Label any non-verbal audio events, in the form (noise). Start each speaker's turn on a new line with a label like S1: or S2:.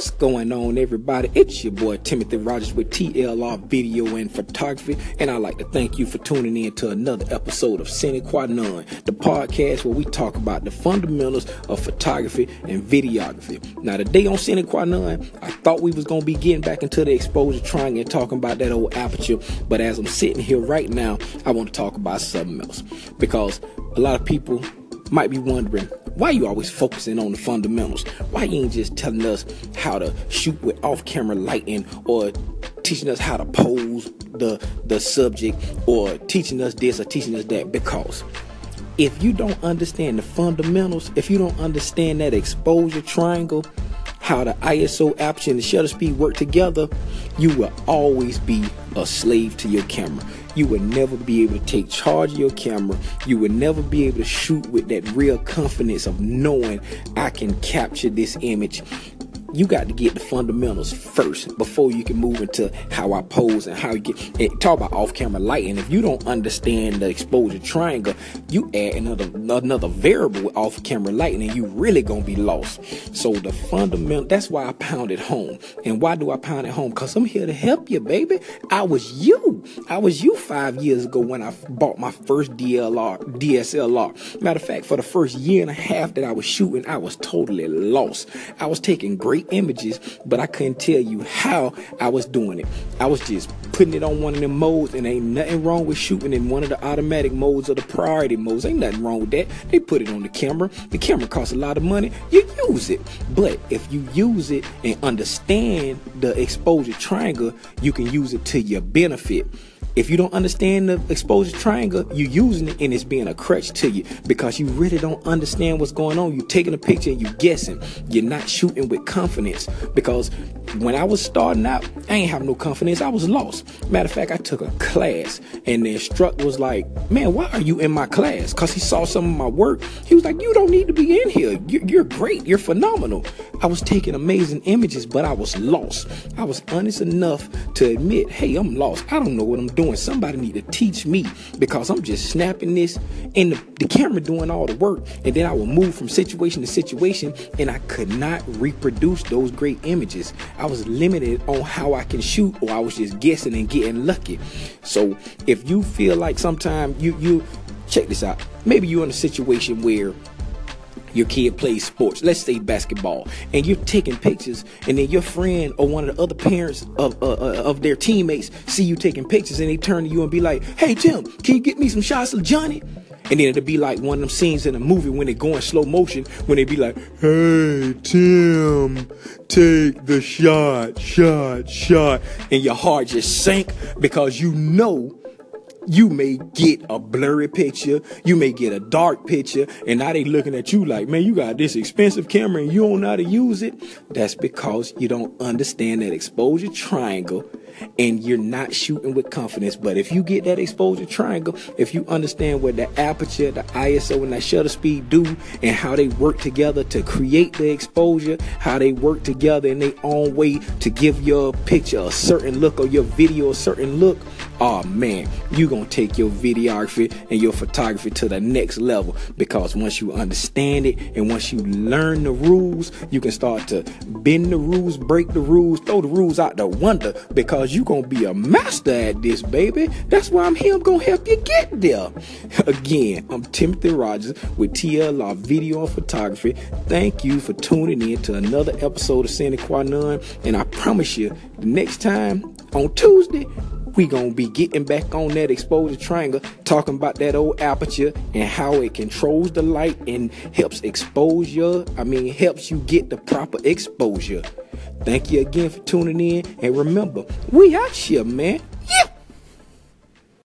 S1: What's going on, everybody? It's your boy Timothy Rogers with TLR Video and Photography, and I'd like to thank you for tuning in to another episode of Sine Qua Non, the podcast where we talk about the fundamentals of photography and videography. Now, today on Sine Qua Non, I thought we was gonna be getting back into the exposure triangle and talking about that old aperture, but as I'm sitting here right now, I want to talk about something else because a lot of people might be wondering why you always focusing on the fundamentals? Why you ain't just telling us how to shoot with off-camera lighting or teaching us how to pose the the subject or teaching us this or teaching us that? Because if you don't understand the fundamentals, if you don't understand that exposure triangle, how the ISO aperture and the shutter speed work together, you will always be a slave to your camera. You will never be able to take charge of your camera. You will never be able to shoot with that real confidence of knowing I can capture this image you got to get the fundamentals first before you can move into how I pose and how you get talk about off-camera lighting. If you don't understand the exposure triangle, you add another another variable with off-camera lighting, and you really gonna be lost. So the fundamental that's why I pound it home. And why do I pound it home? Cause I'm here to help you, baby. I was you. I was you five years ago when I bought my first DLR DSLR. Matter of fact, for the first year and a half that I was shooting, I was totally lost. I was taking great great images, but I couldn't tell you how I was doing it. I was just putting it on one of them modes, and ain't nothing wrong with shooting in one of the automatic modes or the priority modes. Ain't nothing wrong with that. They put it on the camera. The camera costs a lot of money. You use it. But if you use it and understand the exposure triangle, you can use it to your benefit. If you don't understand the exposure triangle, you're using it and it's being a crutch to you because you really don't understand what's going on. You're taking a picture and you're guessing. You're not shooting with confidence because when I was starting out, I ain't have no confidence. I was lost. Matter of fact, I took a class and the instructor was like, man, why are you in my class? Cause he saw some of my work. He was like, you don't need to be in here. You're great. You're phenomenal. I was taking amazing images, but I was lost. I was honest enough to admit, hey, I'm lost. I don't know what I'm doing doing. Somebody need to teach me because I'm just snapping this and the, the camera doing all the work. And then I will move from situation to situation and I could not reproduce those great images. I was limited on how I can shoot or I was just guessing and getting lucky. So if you feel like sometimes you, you, check this out. Maybe you're in a situation where your kid plays sports, let's say basketball, and you're taking pictures, and then your friend or one of the other parents of uh, uh, of their teammates see you taking pictures, and they turn to you and be like, "Hey Tim, can you get me some shots of Johnny?" And then it'll be like one of them scenes in a movie when they go in slow motion, when they be like, "Hey Tim, take the shot, shot, shot," and your heart just sank because you know you may get a blurry picture, you may get a dark picture, and now they looking at you like, man, you got this expensive camera and you don't know how to use it. That's because you don't understand that exposure triangle and you're not shooting with confidence. But if you get that exposure triangle, if you understand what the aperture, the ISO, and that shutter speed do and how they work together to create the exposure, how they work together in their own way to give your picture a certain look or your video a certain look, oh man, you're gonna take your videography and your photography to the next level because once you understand it and once you learn the rules, you can start to bend the rules, break the rules, throw the rules out the window because you're gonna be a master at this, baby. That's why I'm here. I'm gonna help you get there. (laughs) Again, I'm Timothy Rogers with TLR Video and Photography. Thank you for tuning in to another episode of Sine Qua Non, and I promise you, the next time on Tuesday we gonna be getting back on that exposure triangle, talking about that old aperture and how it controls the light and helps expose your, I mean, helps you get the proper exposure. Thank you again for tuning in, and remember, we out here, man.